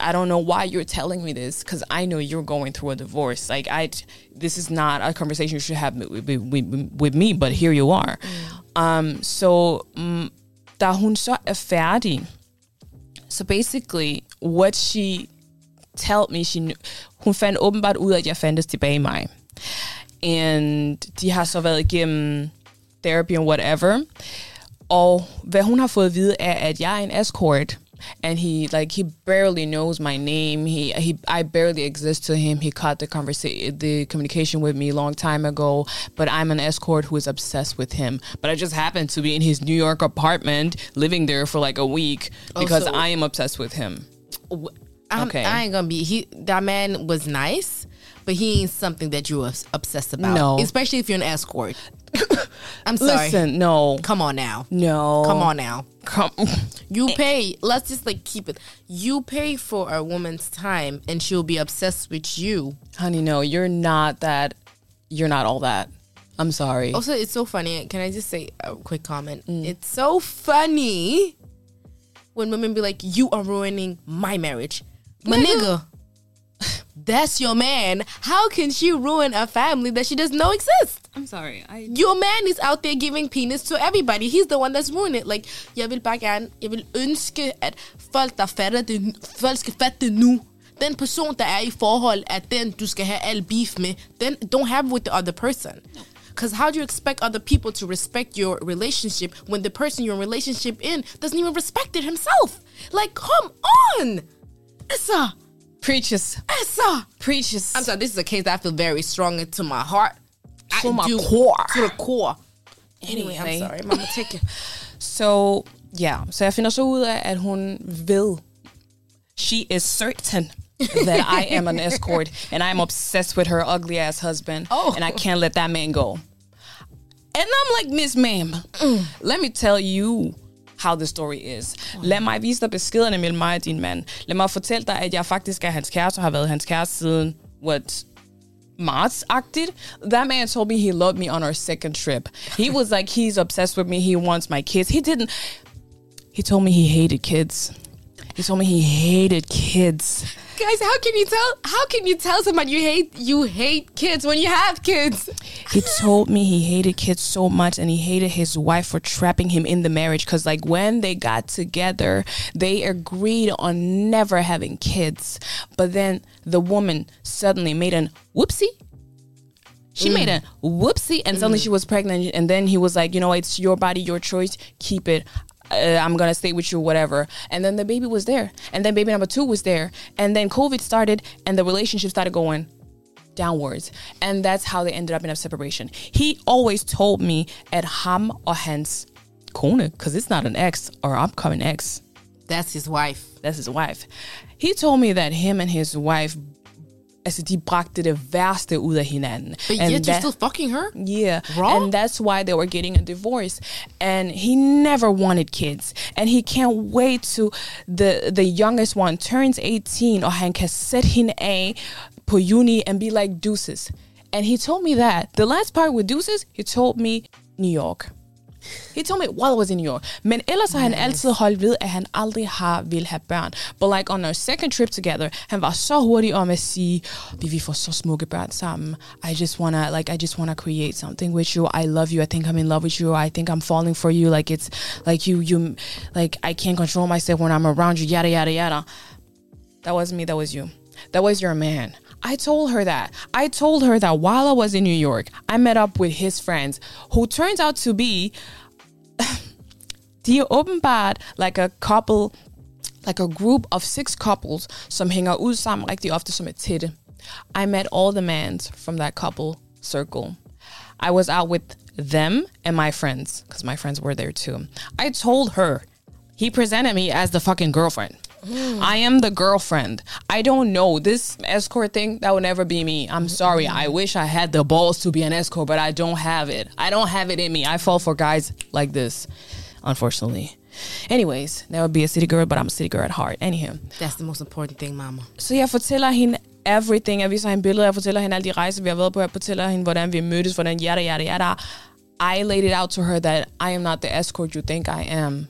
I don't know why you're telling me this because I know you're going through a divorce. Like I, this is not a conversation you should have with, with, with, me, but here you are. Um, so um, da hun så er færdig, so basically what she told me, she knew, hun fandt åbenbart ud af, at jeg fandtes tilbage i mig. And de har så været igennem therapy and whatever. Og hvad hun har fået at vide er, at jeg er en escort and he like he barely knows my name. He he I barely exist to him. He cut the conversation the communication with me a long time ago, but I'm an escort who is obsessed with him. But I just happened to be in his New York apartment living there for like a week because so- I am obsessed with him. I'm, Okay. I ain't gonna be. He that man was nice, but he ain't something that you're obsessed about. No. especially if you're an escort. I'm sorry. Listen, no. Come on now. No. Come on now. Come You pay. Let's just like keep it. You pay for a woman's time, and she'll be obsessed with you. Honey, no, you're not that you're not all that. I'm sorry. Also, it's so funny. Can I just say a quick comment? Mm. It's so funny when women be like, "You are ruining my marriage, my nigga." That's your man. How can she ruin a family that she doesn't know exists? I'm sorry. I Your man is out there giving penis to everybody. He's the one that's ruining it. Like, jeg vil bare gerne, jeg vil ønske, at folk, der fatter det, folk skal fatte det nu. Den person, der er i forhold, er den, du skal have al beef med. Then don't have with the other person. Because how do you expect other people to respect your relationship when the person you're in relationship in doesn't even respect it himself? Like, come on! Essa! preaches. Essa! Preaches. I'm sorry, this is a case that I feel very strong to my heart. To I my do. core. To the core. Anyway, I'm sorry. Mama, take it. Så ja, så jeg finder så ud af, at hun ved. She is certain that I am an escort, and I'm obsessed with her ugly ass husband, Oh. and I can't let that man go. And I'm like, Miss Ma'am, mm. let me tell you how the story is. Lad mig vise dig beskederne mellem mig og din mand. Lad mig fortælle dig, at jeg faktisk er hans kæreste, og har været hans kæreste siden, what, March-agtigt. That man told me he loved me on our second trip. He was like, he's obsessed with me. He wants my kids. He didn't. He told me he hated kids. He told me he hated kids. Guys, how can you tell how can you tell someone you hate you hate kids when you have kids? He told me he hated kids so much and he hated his wife for trapping him in the marriage because like when they got together, they agreed on never having kids. But then the woman suddenly made an whoopsie. She made a mm. whoopsie and suddenly mm. she was pregnant and then he was like, you know, it's your body, your choice, keep it. Uh, I'm gonna stay with you, whatever. And then the baby was there, and then baby number two was there, and then COVID started, and the relationship started going downwards. And that's how they ended up in a separation. He always told me at ham or hans kone, because it's not an ex or upcoming ex. That's his wife. That's his wife. He told me that him and his wife, altså de bragte det værste ud af hinanden. But And yet you're still fucking her? yeah. Raw? And that's why they were getting a divorce. And he never wanted kids. And he can't wait to the the youngest one turns 18 og han kan sætte hende af på uni and be like deuces. And he told me that. The last part with deuces, he told me New York. He told me while I was in New York. Men ellers har han altid holdt ved, at han aldrig har vil have børn. But like on our second trip together, han var så hurtig om at sige, vi vi får så smukke børn sammen. I just wanna, like, I just wanna create something with you. I love you. I think I'm in love with you. I think I'm falling for you. Like it's, like you, you, like I can't control myself when I'm around you. Yada yada yada. That wasn't me. That was you. That was your man. I told her that. I told her that while I was in New York, I met up with his friends, who turns out to be, de er åbenbart like a couple, like a group of six couples, som hænger ud sammen rigtig ofte som et tætte. I met all the mans from that couple circle. I was out with them and my friends, because my friends were there too. I told her, he presented me as the fucking girlfriend. I am the girlfriend. I don't know this escort thing. That would never be me. I'm sorry. I wish I had the balls to be an escort, but I don't have it. I don't have it in me. I fall for guys like this, unfortunately. Anyways, that would be a city girl, but I'm a city girl at heart. Anyhow. That's the most important thing, mama. Så jeg fortæller hende everything. Jeg viser hende billeder. Jeg fortæller hende alle de rejser, vi har været på. Jeg fortæller hende, hvordan vi mødtes, hvordan yada, yada, yada. I laid it out to her that I am not the escort you think I am.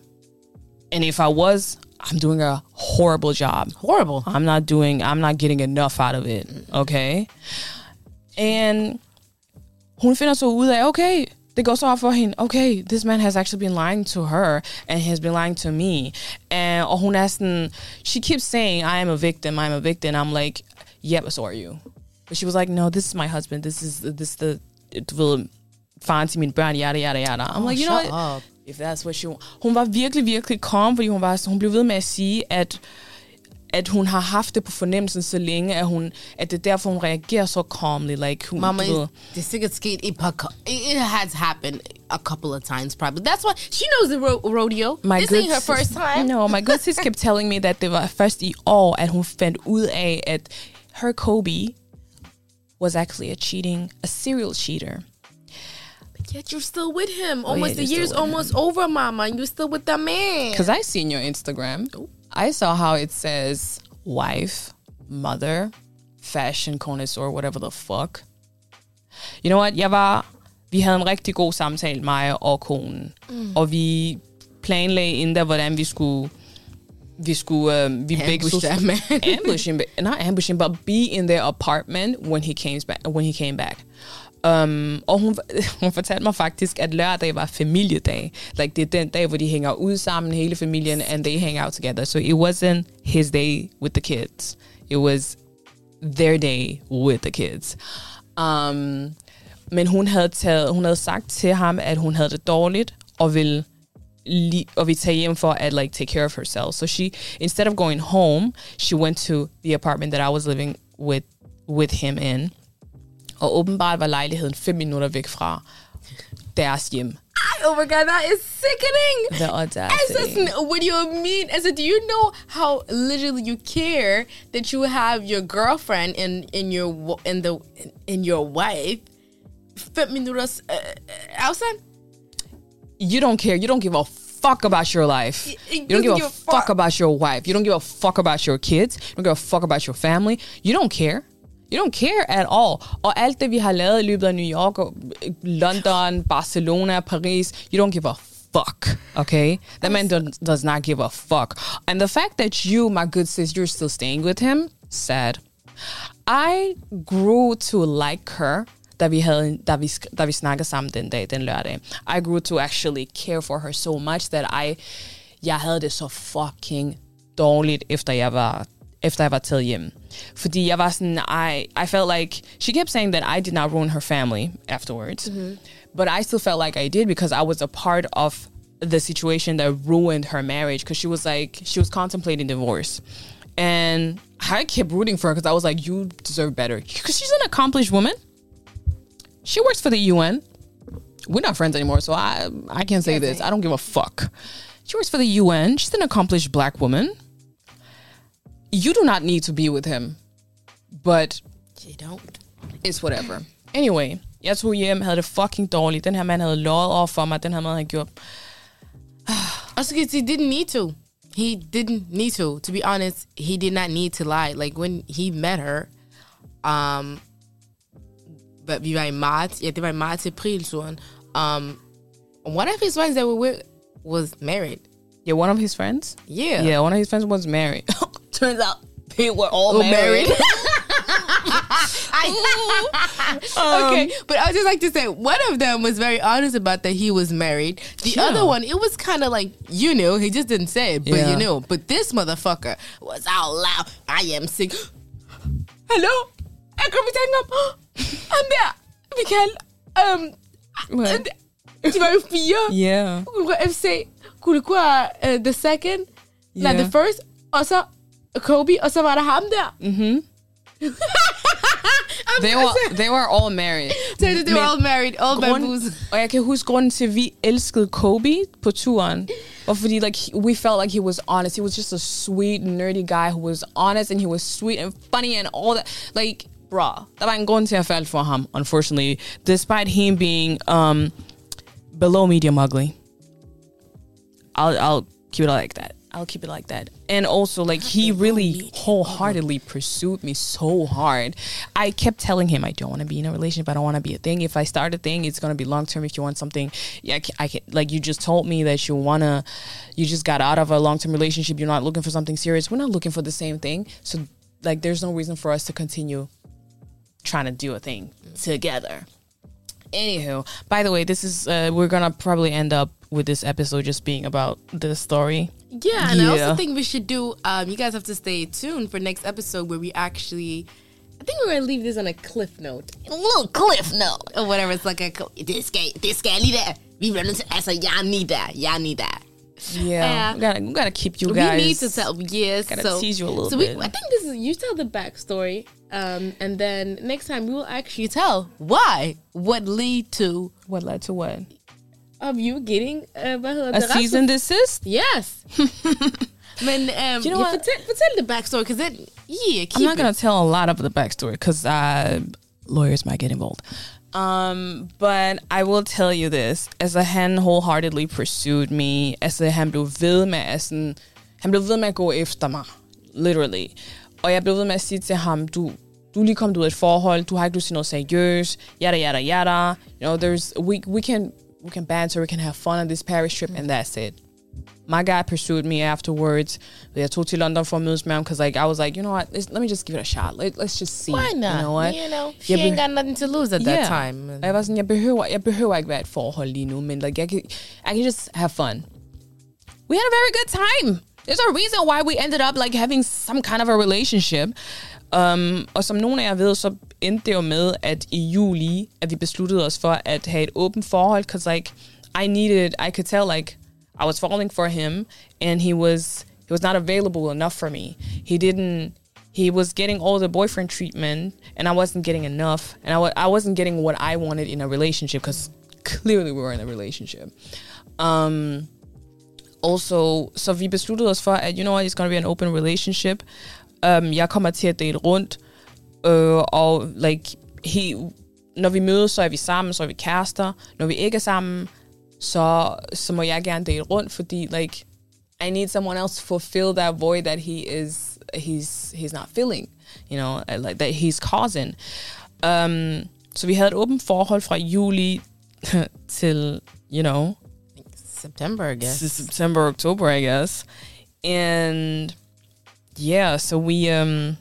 And if I was, I'm doing a horrible job. Horrible. I'm not doing, I'm not getting enough out of it. Okay? And hun finder så ud af, okay, det går så op for hende, okay, this man has actually been lying to her, and he has been lying to me. And, og hun er sådan, she keeps saying, I am a victim, I'm a victim. I'm like, yeah, but so are you. But she was like, no, this is my husband. This is, this is the, du ved, faren til mine børn, yada, yada, yada. I'm like, you know what? up. If that's what she. Hun var virkelig, virkelig calm, fordi hun, var, hun blev ved med at sige, at at hun har haft det på fornemmelsen så længe, at, hun, at det er derfor, hun reagerer så calmly. Like, hun, Mama, ved- det er sikkert sket et par It has happened a couple of times, probably. That's why she knows the ro- rodeo. This good ain't her sis- first time. No, my good sis kept telling me that det var først i år, at hun fandt ud af, at her Kobe was actually a cheating, a serial cheater. Yet you're still with him. Almost yeah, the year's almost over, Mama, and you're still with that man. Because I seen your Instagram. I saw how it says wife, mother, fashion connoisseur, whatever the fuck. You know what? Jeg var... Vi havde en rigtig god samtale, mig og konen. Mm. Og vi planlagde inden der, hvordan vi skulle... Vi skulle... Uh, vi begge Ambush that man. ambush him, not ambush him, but be in their apartment when he came back. When he came back. Um, og hun, hun fortalte mig faktisk, at lørdag var familiedag. Like, det er den dag, hvor de hænger ud sammen, hele familien, and they hang out together. So it wasn't his day with the kids. It was their day with the kids. Um, men hun havde, taget, hun havde sagt til ham, at hun havde det dårligt, og ville li- og vi tage hjem for at like take care of herself. So she, instead of going home, she went to the apartment that I was living with with him in. Og åbenbart var lejligheden fem minutter væk fra deres hjem. oh my god, that is sickening. The audacity. As what do you mean? As do you know how literally you care that you have your girlfriend in in your in the in your wife? Fem minutters uh, outside. You don't care. You don't give a fuck about your life. You don't give a fuck. about your wife. You don't give a fuck about your kids. You don't give a fuck about your family. You don't care. You don't care at all. Og alt det, vi har lavet i løbet af New York, og øh, London, Barcelona, Paris, you don't give a fuck, okay? That man does, not give a fuck. And the fact that you, my good sis, you're still staying with him, sad. I grew to like her, da vi, havde, da vi, da vi snakkede sammen den dag, den lørdag. I grew to actually care for her so much that I, jeg havde det så fucking dårligt, efter jeg var efter jeg var taget hjem. Fordi jeg var sådan, I, I felt like, she kept saying that I did not ruin her family afterwards. Mm-hmm. But I still felt like I did because I was a part of the situation that ruined her marriage because she was like, she was contemplating divorce. And I kept rooting for her because I was like, you deserve better. Because she's an accomplished woman. She works for the UN. We're not friends anymore, so I I can't say this. I don't give a fuck. She works for the UN. She's an accomplished black woman. You do not need to be with him, but You don't. it's whatever. Anyway, jeg tog hjem, havde det fucking dårligt. Den her mand havde løjet over for mig. Den her mand havde gjort... Also, because he didn't need to. He didn't need to. To be honest, he did not need to lie. Like when he met her, um, but vi var i marts. Ja, det var i marts aprilturen. Um, one of his friends that we were with was married. Yeah, one of his friends. Yeah. Yeah, one of his friends was married. Turns out they were all Were married. married. okay, but I would just like to say one of them was very honest about that he was married. The Yeah. other one, it was kind of like you knew, he just didn't say it, but Yeah. you knew. But this motherfucker was out loud. I am sick. Hello, jeg kommer til at tænke om, ham der, Michael, um, What? de var jo fire. yeah. FC, være uh, the second, yeah. Yeah. the first, så Kobi, og så var der ham der. Mm-hmm. They were, they were all married. Så they were all married, all grund- bamboos. Og jeg kan huske grunden til, at vi elskede Kobi på turen. Og fordi like, we felt like he was honest. He was just a sweet, nerdy guy who was honest and he was sweet and funny and all that. Like, bruh, der var en grund til, at jeg faldt for ham, unfortunately. Despite him being um, below medium ugly. I'll, I'll keep it like that. I'll keep it like that. And also, like, he really wholeheartedly pursued me so hard. I kept telling him, I don't want to be in a relationship. I don't want to be a thing. If I start a thing, it's going to be long term. If you want something, yeah, I can, I can, like, you just told me that you want to, you just got out of a long term relationship. You're not looking for something serious. We're not looking for the same thing. So, like, there's no reason for us to continue trying to do a thing together. Anywho, by the way, this is uh, we're gonna probably end up with this episode just being about this story. Yeah, and I also think we should do. Um, you guys have to stay tuned for next episode where we actually. I think we're gonna leave this on a cliff note, A little cliff note. or whatever. It's like a this guy, this guy, leave that. Vi bliver as a altså, jeg need that, jeg need that. Yeah, Yeah. we gotta we gotta keep you guys. we need to tell, yes. gotta so, tease you a little so we, bit. I think this is, you tell the backstory, um, and then next time we will actually tell why, what lead to What led to what? Of you getting, uh, A det, cease and desist. Yes. Men um, You know fortæl, fortæl the backstory, because it, yeah, keep I'm not it. gonna tell a lot of the backstory because uh, lawyers might get involved. Um, but I will tell you this: as a han wholeheartedly pursued me, as a han blev ved med, at sådan, han blev ved med at gå efter mig, literally. Og jeg blev ved med at sige til ham, du, du er lige kommet ud af et forhold, du har ikke lyst til noget seriøst, yada yada yada. You know, there's we we can we can banter, we can have fun on this Paris trip, and that's it. my guy pursued me afterwards. We Jeg tog to London for med ham, because like, I was like, you know what, let's, let me just give it a shot. Let, let's just see. Why not? You know what? You know, she Jeg ain't got nothing to lose at that time. Var sådan, jeg behøver, jeg behøver ikke være i et forhold lige nu, men like, jeg kan, I can just have fun. We had a very good time. There's a reason why we ended up like having some kind of a relationship. Um, og som nogle af jer ved, så endte det jo med, at i juli, at vi besluttede os for at have et åbent forhold, because like, I needed, I could tell like, I was falling for him, and he was, he was not available enough for me. He didn't, he was getting all the boyfriend treatment, and I wasn't getting enough, and I, I wasn't getting what I wanted in a relationship, because clearly we were in a relationship. Um, also, so vi besluttede os for, at you know what, it's gonna be an open relationship. Um, jeg kommer til at date rundt, øh, og like, he, når vi mødes, så er vi sammen, så er vi kærester. Når vi ikke er sammen, så, så må jeg gerne date rundt, fordi like, I need someone else to fulfill that void that he is, he's, he's not filling, you know, uh, like that he's causing. Um, så vi havde et åbent forhold fra juli til, you know, September, I guess. September, October, I guess. And yeah, so we um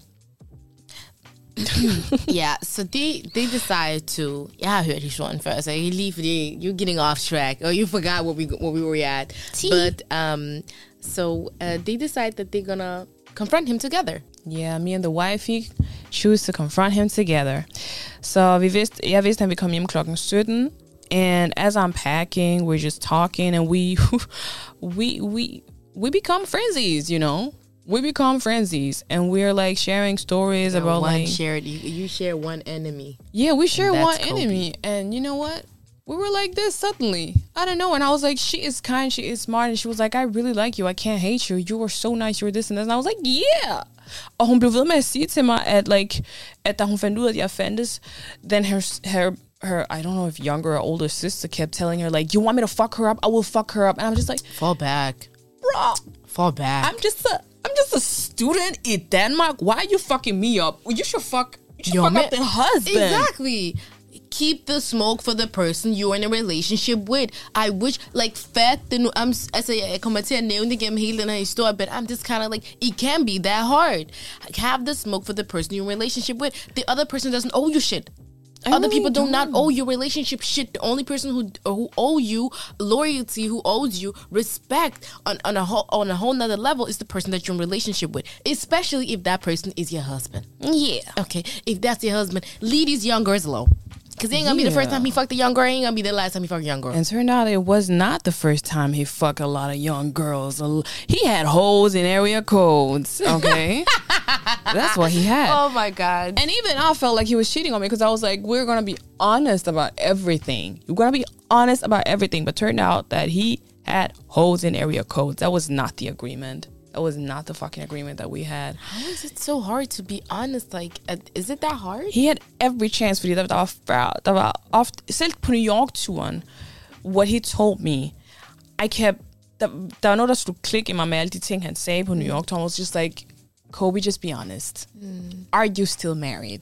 yeah, so they they decided to. Jeg har hørt historien før, så jeg lige fordi you're getting off track, or you forgot what we what we were at. But um, so uh, they decide that they're gonna confront him together. yeah, me and the wifey choose to confront him together. So vi vidste, jeg vidste, at han ville komme hjem klokken 17. And as I'm packing, we're just talking and we we we we become frenzies, you know? We become frenzies and we're like sharing stories about like shared you, you share one enemy. Yeah, we share one Kobi. enemy. And you know what? We were like this suddenly. I don't know. And I was like, she is kind, she is smart. And she was like, I really like you. I can't hate you. You were so nice. You were this and this. And I was like, yeah. Og hun blev ved med at sige til mig, at, like, at da hun fandt ud af, at jeg fandtes, then her, her, her, I don't know if younger or older sister kept telling her, like, you want me to fuck her up? I will fuck her up. And I'm just like, Fall back. bro, Fall back. I'm just a, I'm just a student in Denmark. Why are you fucking me up? You should fuck, you should Your fuck man- up the husband. Exactly. Keep the smoke for the person you're in a relationship with. I wish, like, fat, det nu, I'm, altså, jeg kommer til at nævne det gennem hele den her historie, but I'm just kind of like, it can be that hard. Have the smoke for the person you're in a relationship with. The other person doesn't owe you shit. Other know people do not owe you relationship shit. The only person who who owe you loyalty, who owes you respect on, on a whole on a whole nother level is the person that you're in relationship with. Especially if that person is your husband. Yeah. Okay, if that's your husband, leave these young girls alone. Cause it ain't gonna be the first time he fucked a young girl. It ain't gonna be the last time he fucked a young girl. And turned out it was not the first time he fucked a lot of young girls. He had holes in area codes. Okay, that's what he had. oh my god. And even I felt like he was cheating on me because I was like, we're gonna be honest about everything. You're gonna be honest about everything. But turned out that he had holes in area codes. That was not the agreement. That was not the fucking agreement that we had. How is it so hard to be honest? Like, uh, is it that hard? He had every chance, fordi der, der var, fra- der var ofte, selv på New York-turen, what he told me, I kept, der, der var noget, der skulle klikke i mig med alle de ting, han sagde på New York-turen, was just like, Kobi, just be honest. Are you still married?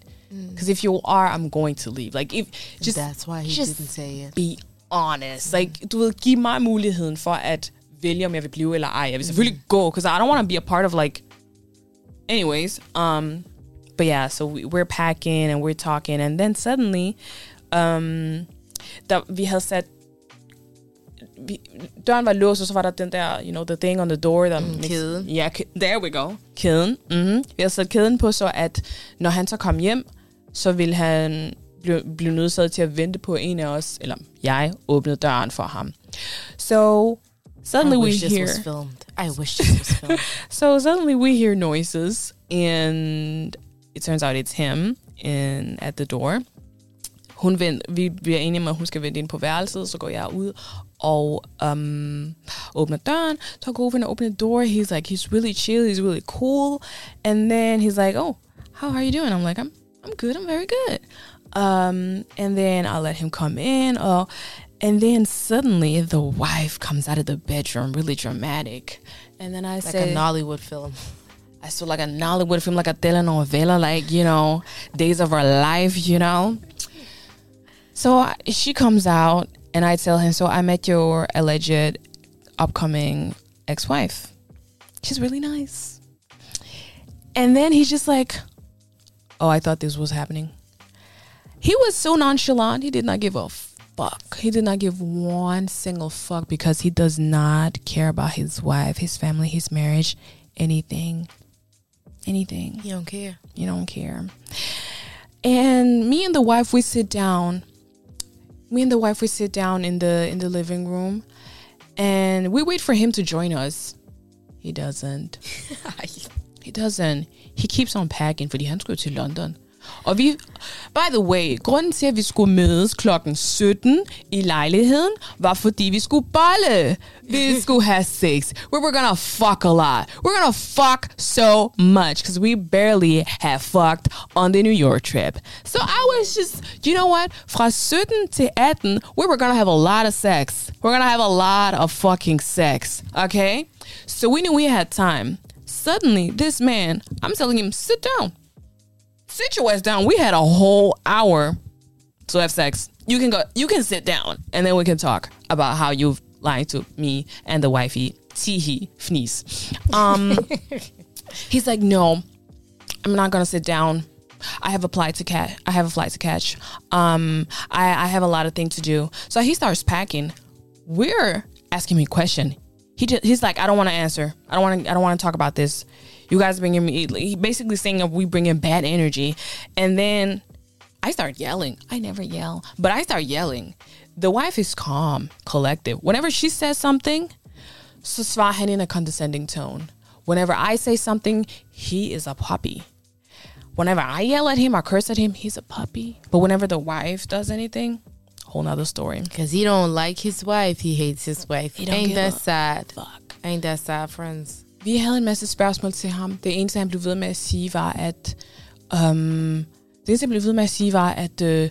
Because if you are, I'm going to leave. Like, if, just, That's why he just didn't say it. be honest. Like, du ved, giv mig muligheden for at vælge, om jeg vil blive eller ej. Jeg vil selvfølgelig gå, because I don't want to be a part of like, anyways, um, but yeah, so we, we're packing and we're talking, and then suddenly, um, der, vi havde sat, vi, døren var låst, og så var der den der, you know, the thing on the door. Der mm, kæden. Ja, yeah, there we go. Kæden. Mm-hmm. Vi havde sat kæden på, så at når han så kom hjem, så ville han blev, blev nødsaget til at vente på en af os, eller jeg åbnede døren for ham. So suddenly we this hear was filmed. I wish this was filmed. so suddenly we hear noises and it turns out it's him in at the door. Hun vend, vi bliver enige om, at hun skal vente ind på værelset, så går jeg ud og um, åbner døren. Talk over and open the door. He's like, he's really chill, he's really cool. And then he's like, oh, how are you doing? I'm like, I'm, I'm good, I'm very good. Um, and then I let him come in. Uh, and then suddenly the wife comes out of the bedroom, really dramatic. And then I like say, a Nollywood film. I saw like a Nollywood film, like a telenovela, like, you know, Days of Our Life, you know. So I- she comes out and I tell him, So I met your alleged upcoming ex wife. She's really nice. And then he's just like, Oh, I thought this was happening. He was so nonchalant. He did not give a fuck. He did not give one single fuck because he does not care about his wife, his family, his marriage, anything. Anything. You don't care. You don't care. And me and the wife we sit down. Me and the wife we sit down in the in the living room and we wait for him to join us. He doesn't. He doesn't. He keeps on packing, fordi han skulle to London. Og vi, by the way, grunden til, at vi skulle mødes klokken 17 i lejligheden, var fordi vi skulle bolle. Vi skulle have sex. We were gonna fuck a lot. We're gonna fuck so much, because we barely have fucked on the New York trip. So I was just, you know what? Fra 17 til 18, we were gonna have a lot of sex. We're gonna have a lot of fucking sex, okay? So we knew we had time. Suddenly, this man, I'm telling him, sit down sit your ass down. We had a whole hour to have sex. You can go. You can sit down, and then we can talk about how you've lied to me and the wifey. Teehee, fneeze. Um, he's like, no, I'm not gonna sit down. I have a flight to catch. I have a flight to catch. Um, I, I have a lot of things to do. So he starts packing. We're asking me a question. He just, he's like, I don't want to answer. I don't want to. I don't want to talk about this. You guys bringing me. He basically saying we bring in bad energy, and then I start yelling. I never yell, but I start yelling. The wife is calm, collective. Whenever she says something, så svarer in a condescending tone. Whenever I say something, he is a puppy. Whenever I yell at him or curse at him, he's a puppy. But whenever the wife does anything, whole nother story. Because he don't like his wife. He hates his wife. He don't Ain't that sad? Fuck. Ain't that sad, friends? Vi havde en masse spørgsmål til ham. Det eneste, han blev ved med at sige, var, at... Um, det eneste, han blev ved med at sige, var, at... Uh,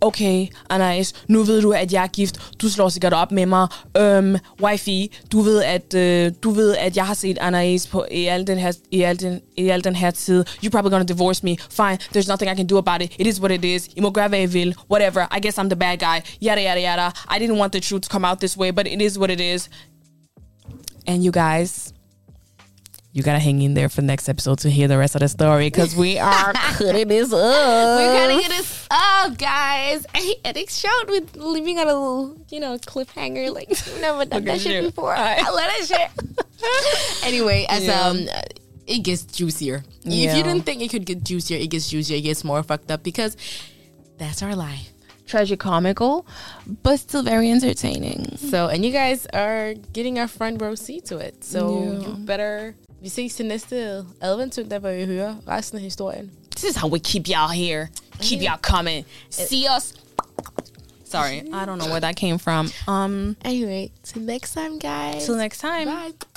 okay, Anais, nu ved du, at jeg er gift. Du slår sikkert op med mig. Um, wifey, du ved, at, uh, du ved, at jeg har set Anais på, i, al den her, i, al den, i al den her tid. You're probably gonna divorce me. Fine, there's nothing I can do about it. It is what it is. I må gøre, hvad I vil. Whatever. I guess I'm the bad guy. Yada, yada, yada. I didn't want the truth to come out this way, but it is what it is. And you guys, you gotta hang in there for the next episode to hear the rest of the story because we are cutting this up. We're get this up, guys. Hey, Eric showed with leaving on a little, you know, cliffhanger. Like, we've never done that shit before. I love that shit. anyway, as Yeah. um, it gets juicier. Yeah. If you didn't think it could get juicier, it gets juicier. It gets more fucked up because that's our life. Tragicomical, but still very entertaining. So, and you guys are getting our front row seat to it. So, Yeah. you better. Vi ses til næste adventsøndag, hvor vi hører resten af historien. This is how we keep y'all here. Keep y'all coming. See us. Sorry, I don't know where that came from. Um, Anyway, till next time, guys. till next time. Bye.